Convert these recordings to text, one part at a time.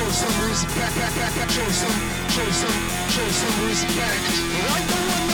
Show some respect, back, back, back. Show some, show some, show some respect. Right the one.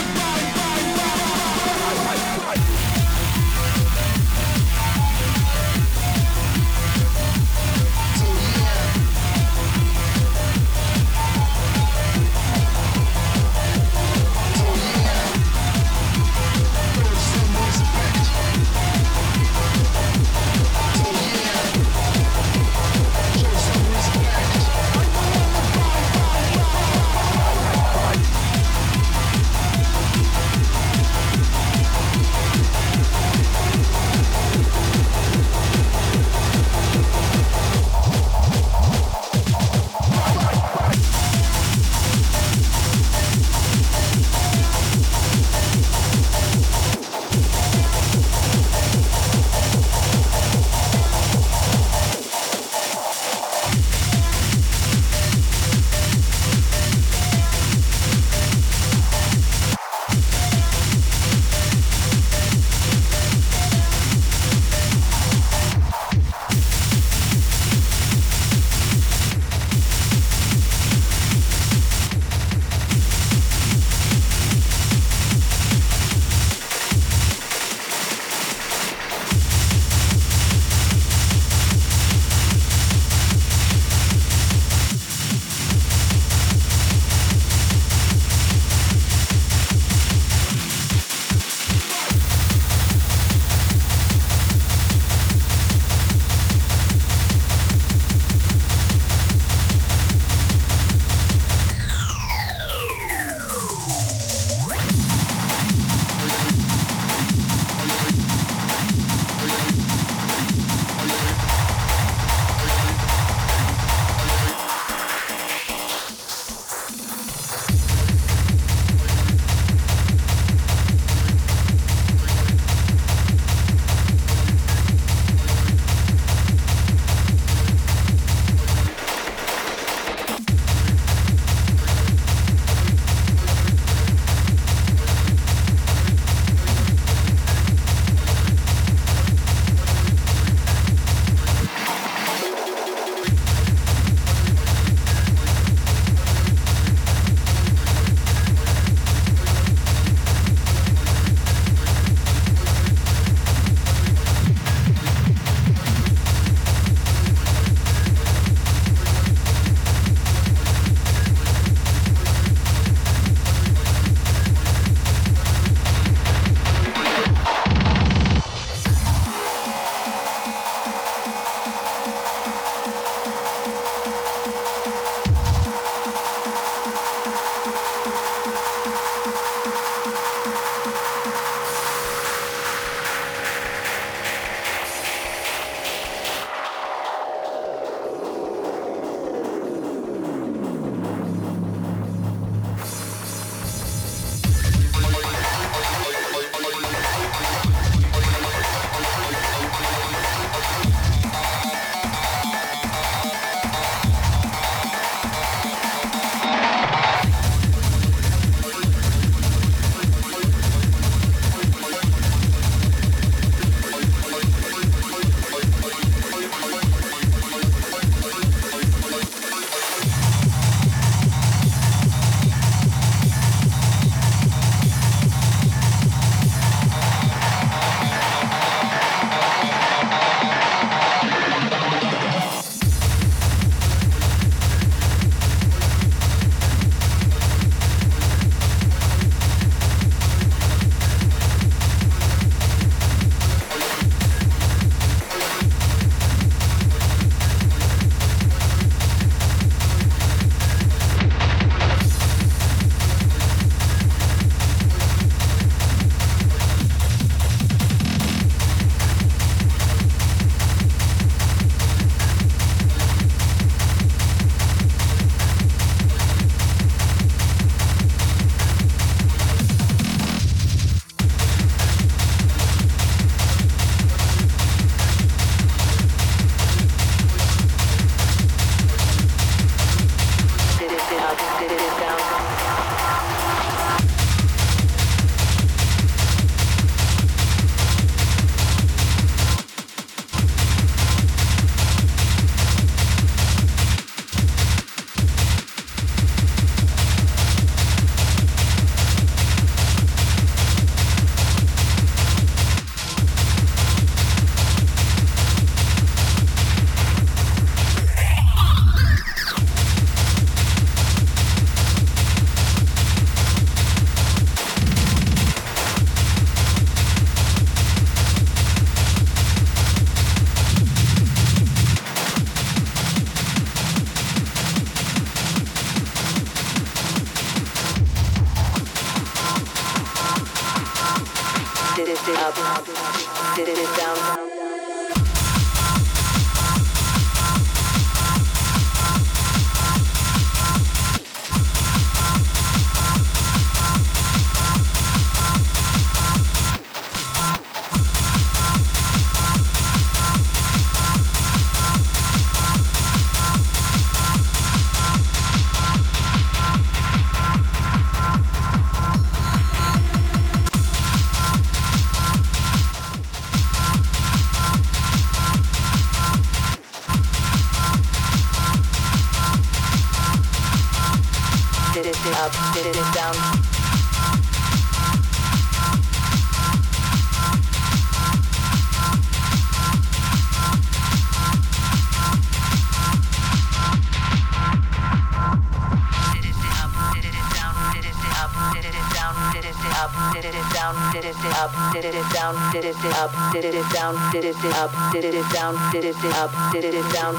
Did it up, did it down, did it up, did it down.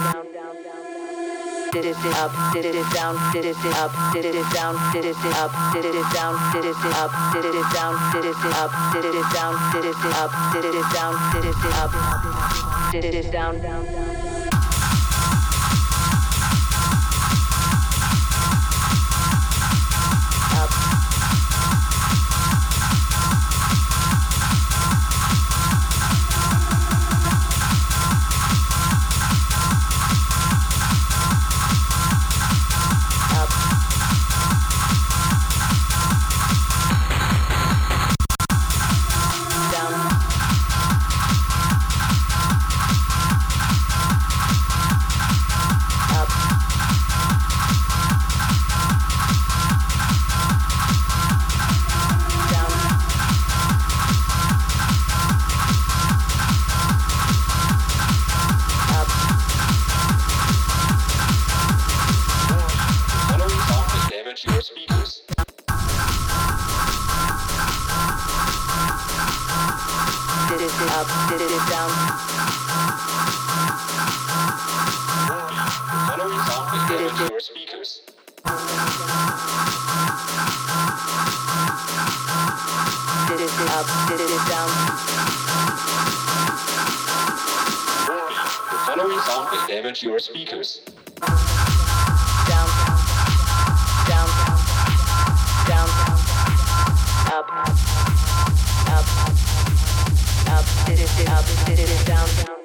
Did it up, did it down, did it up, did it down, did it up, did it down, did it up, did it down, did it up, did it down, did it up, did it down, did it up, did it down, down. outdoor speakers. Did it up, did it down. Or, the following sound may damage your speakers. Down, up, up, up, up, did it up, did it down.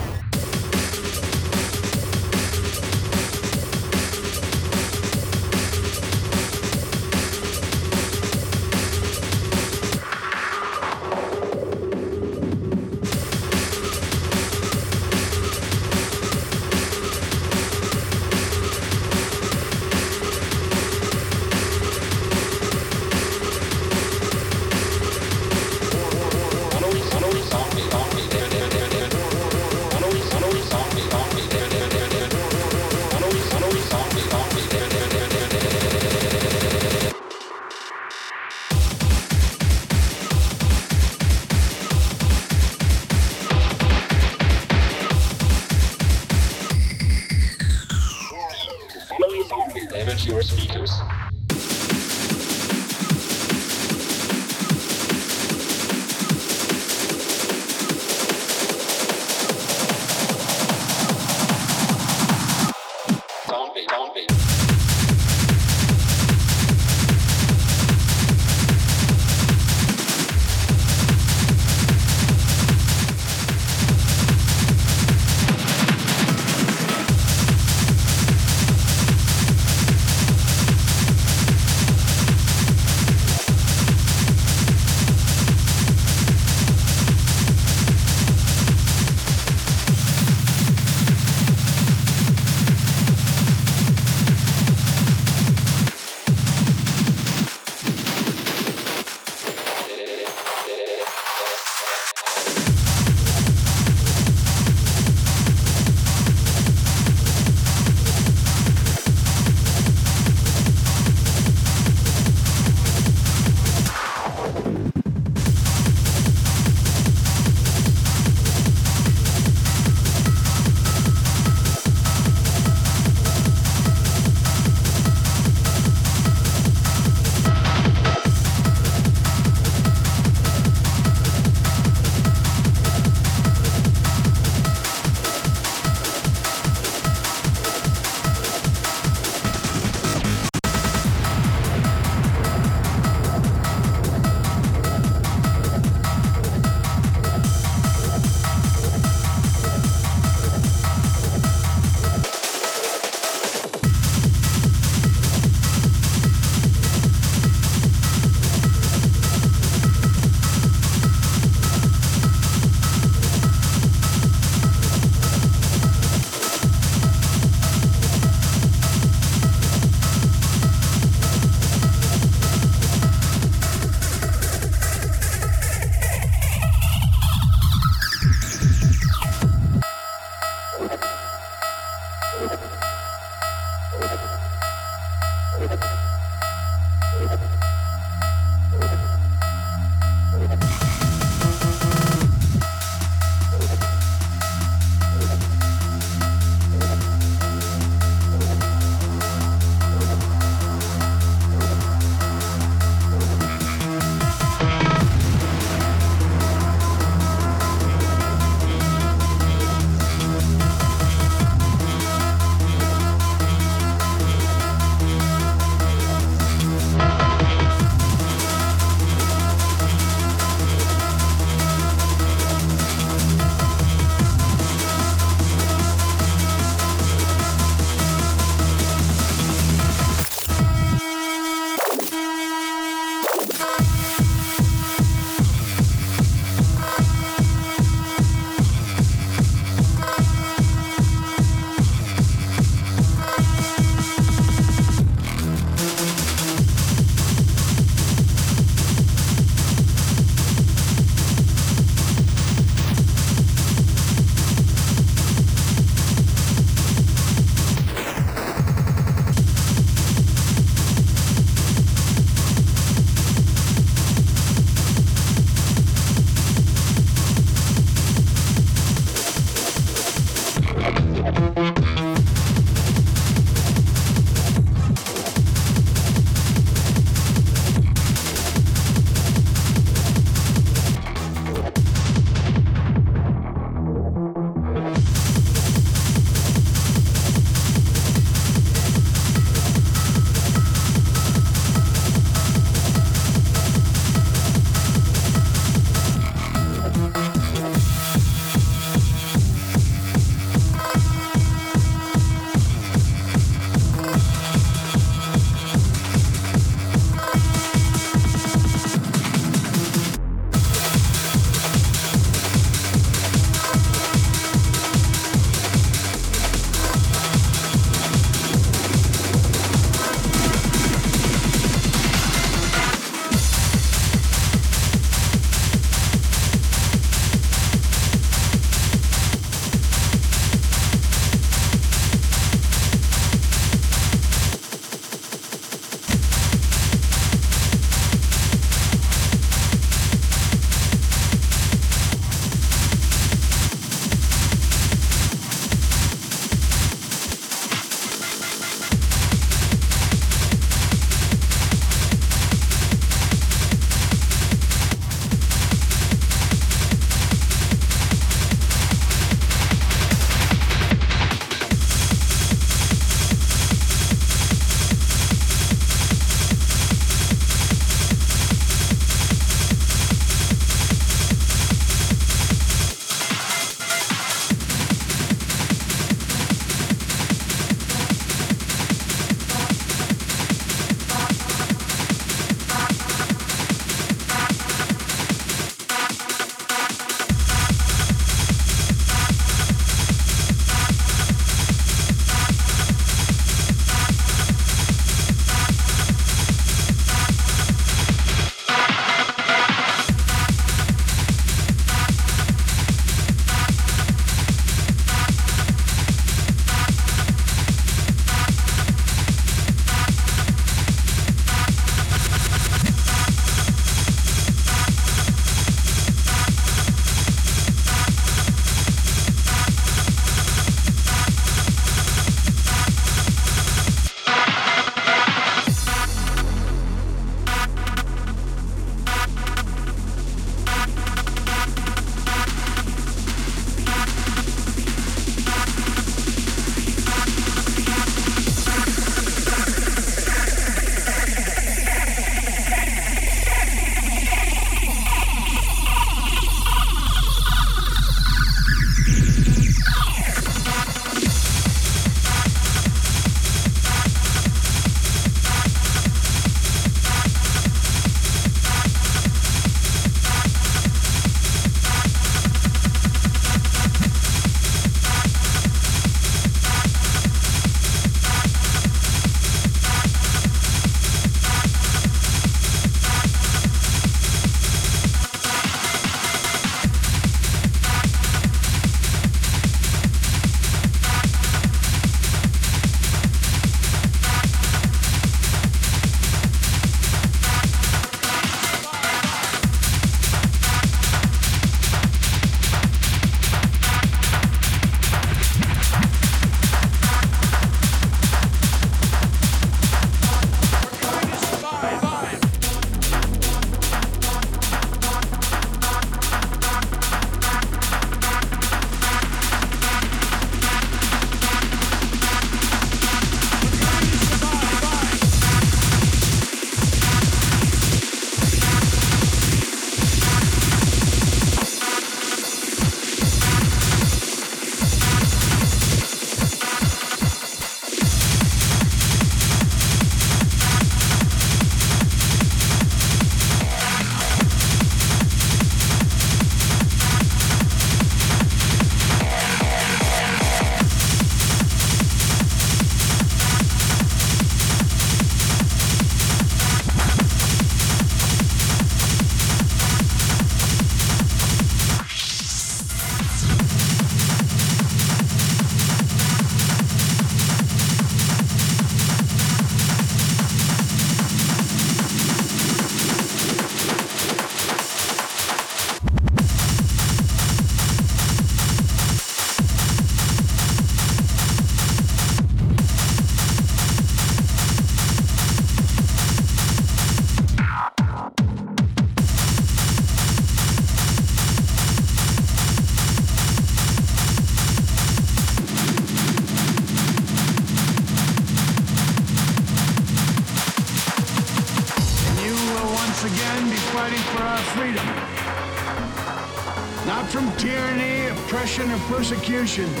Nation.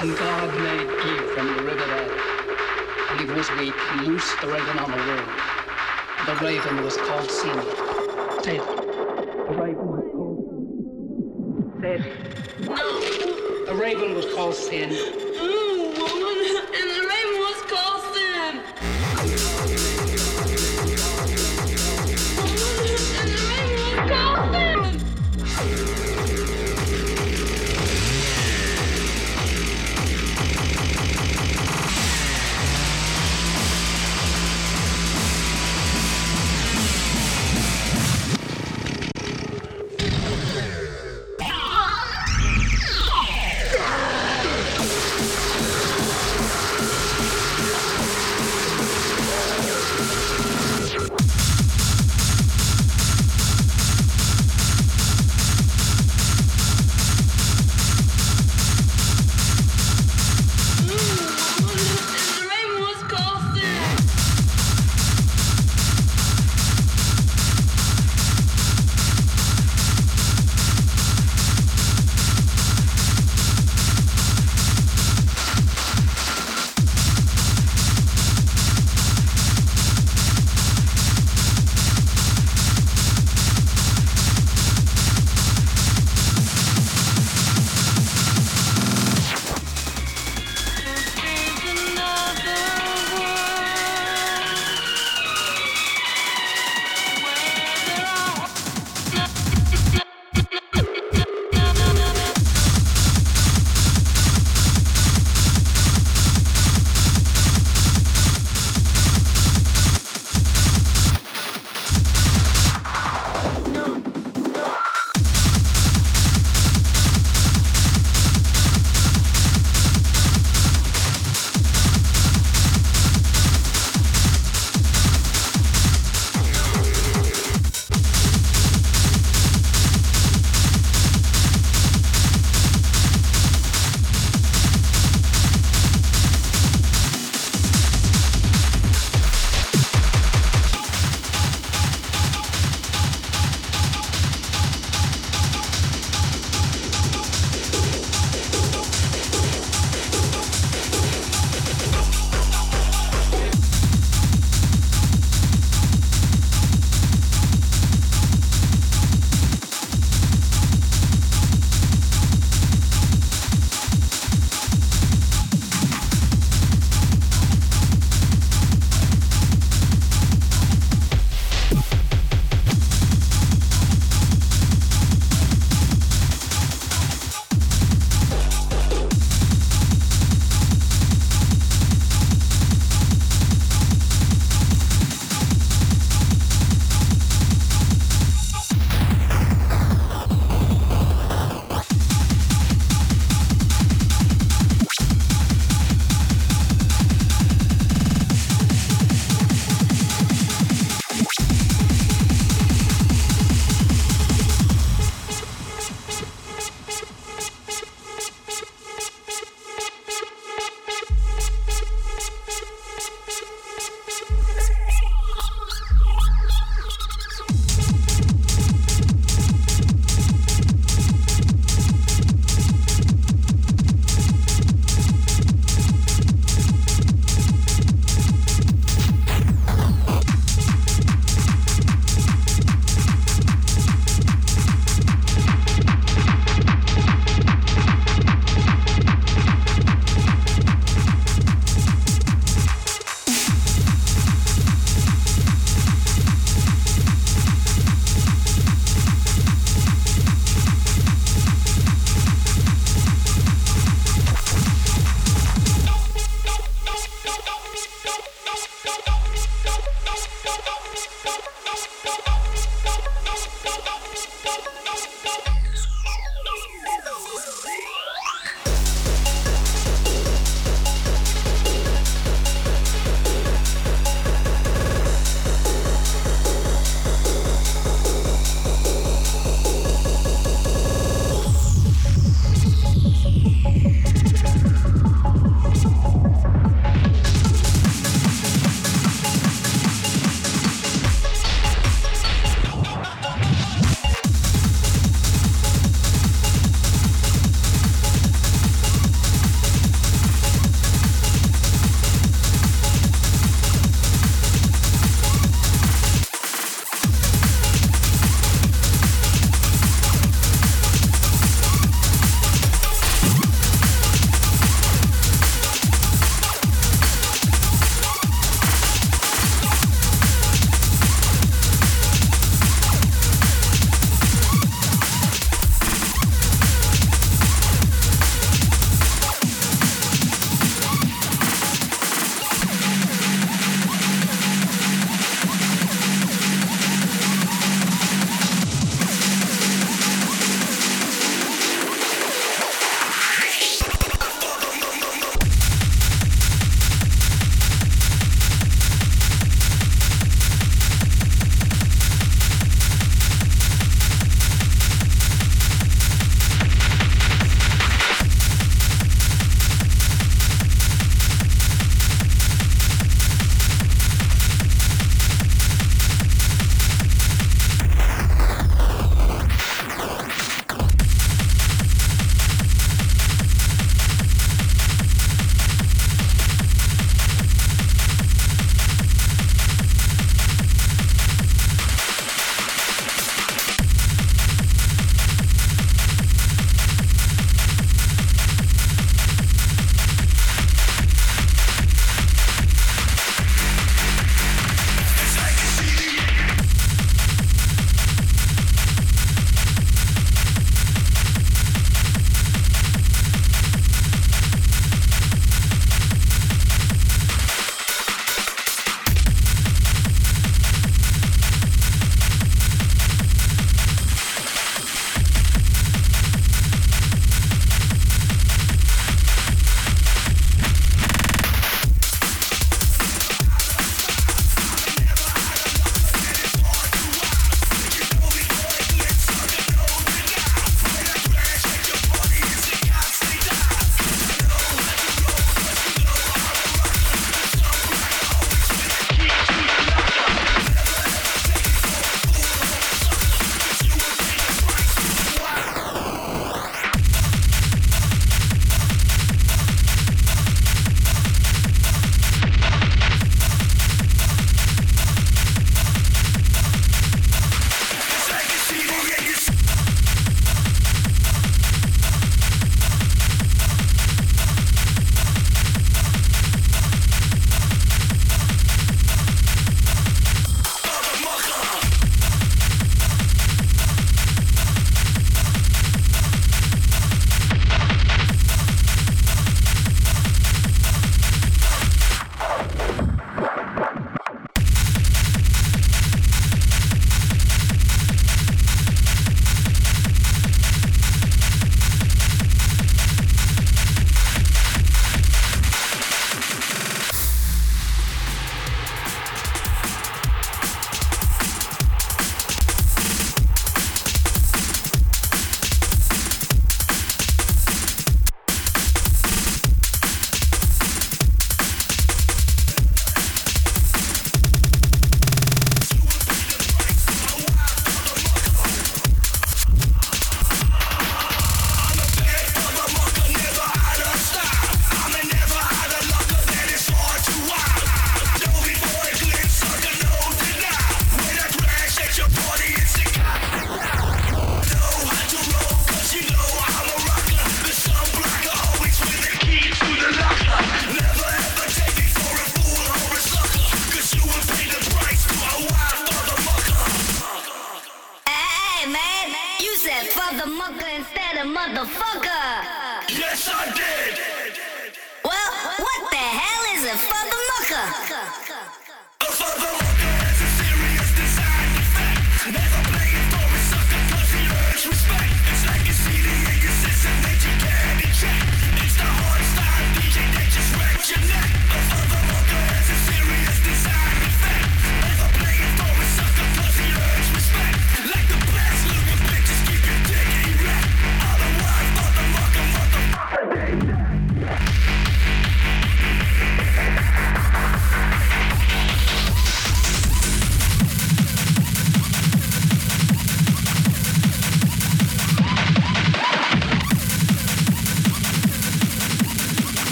And God-made him from the riverbed, and he was weak and loosed the raven on the wing. The raven was called Sin. Taylor. The raven was called Sin. The raven was called Sin.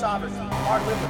Sovereignty, our liberty,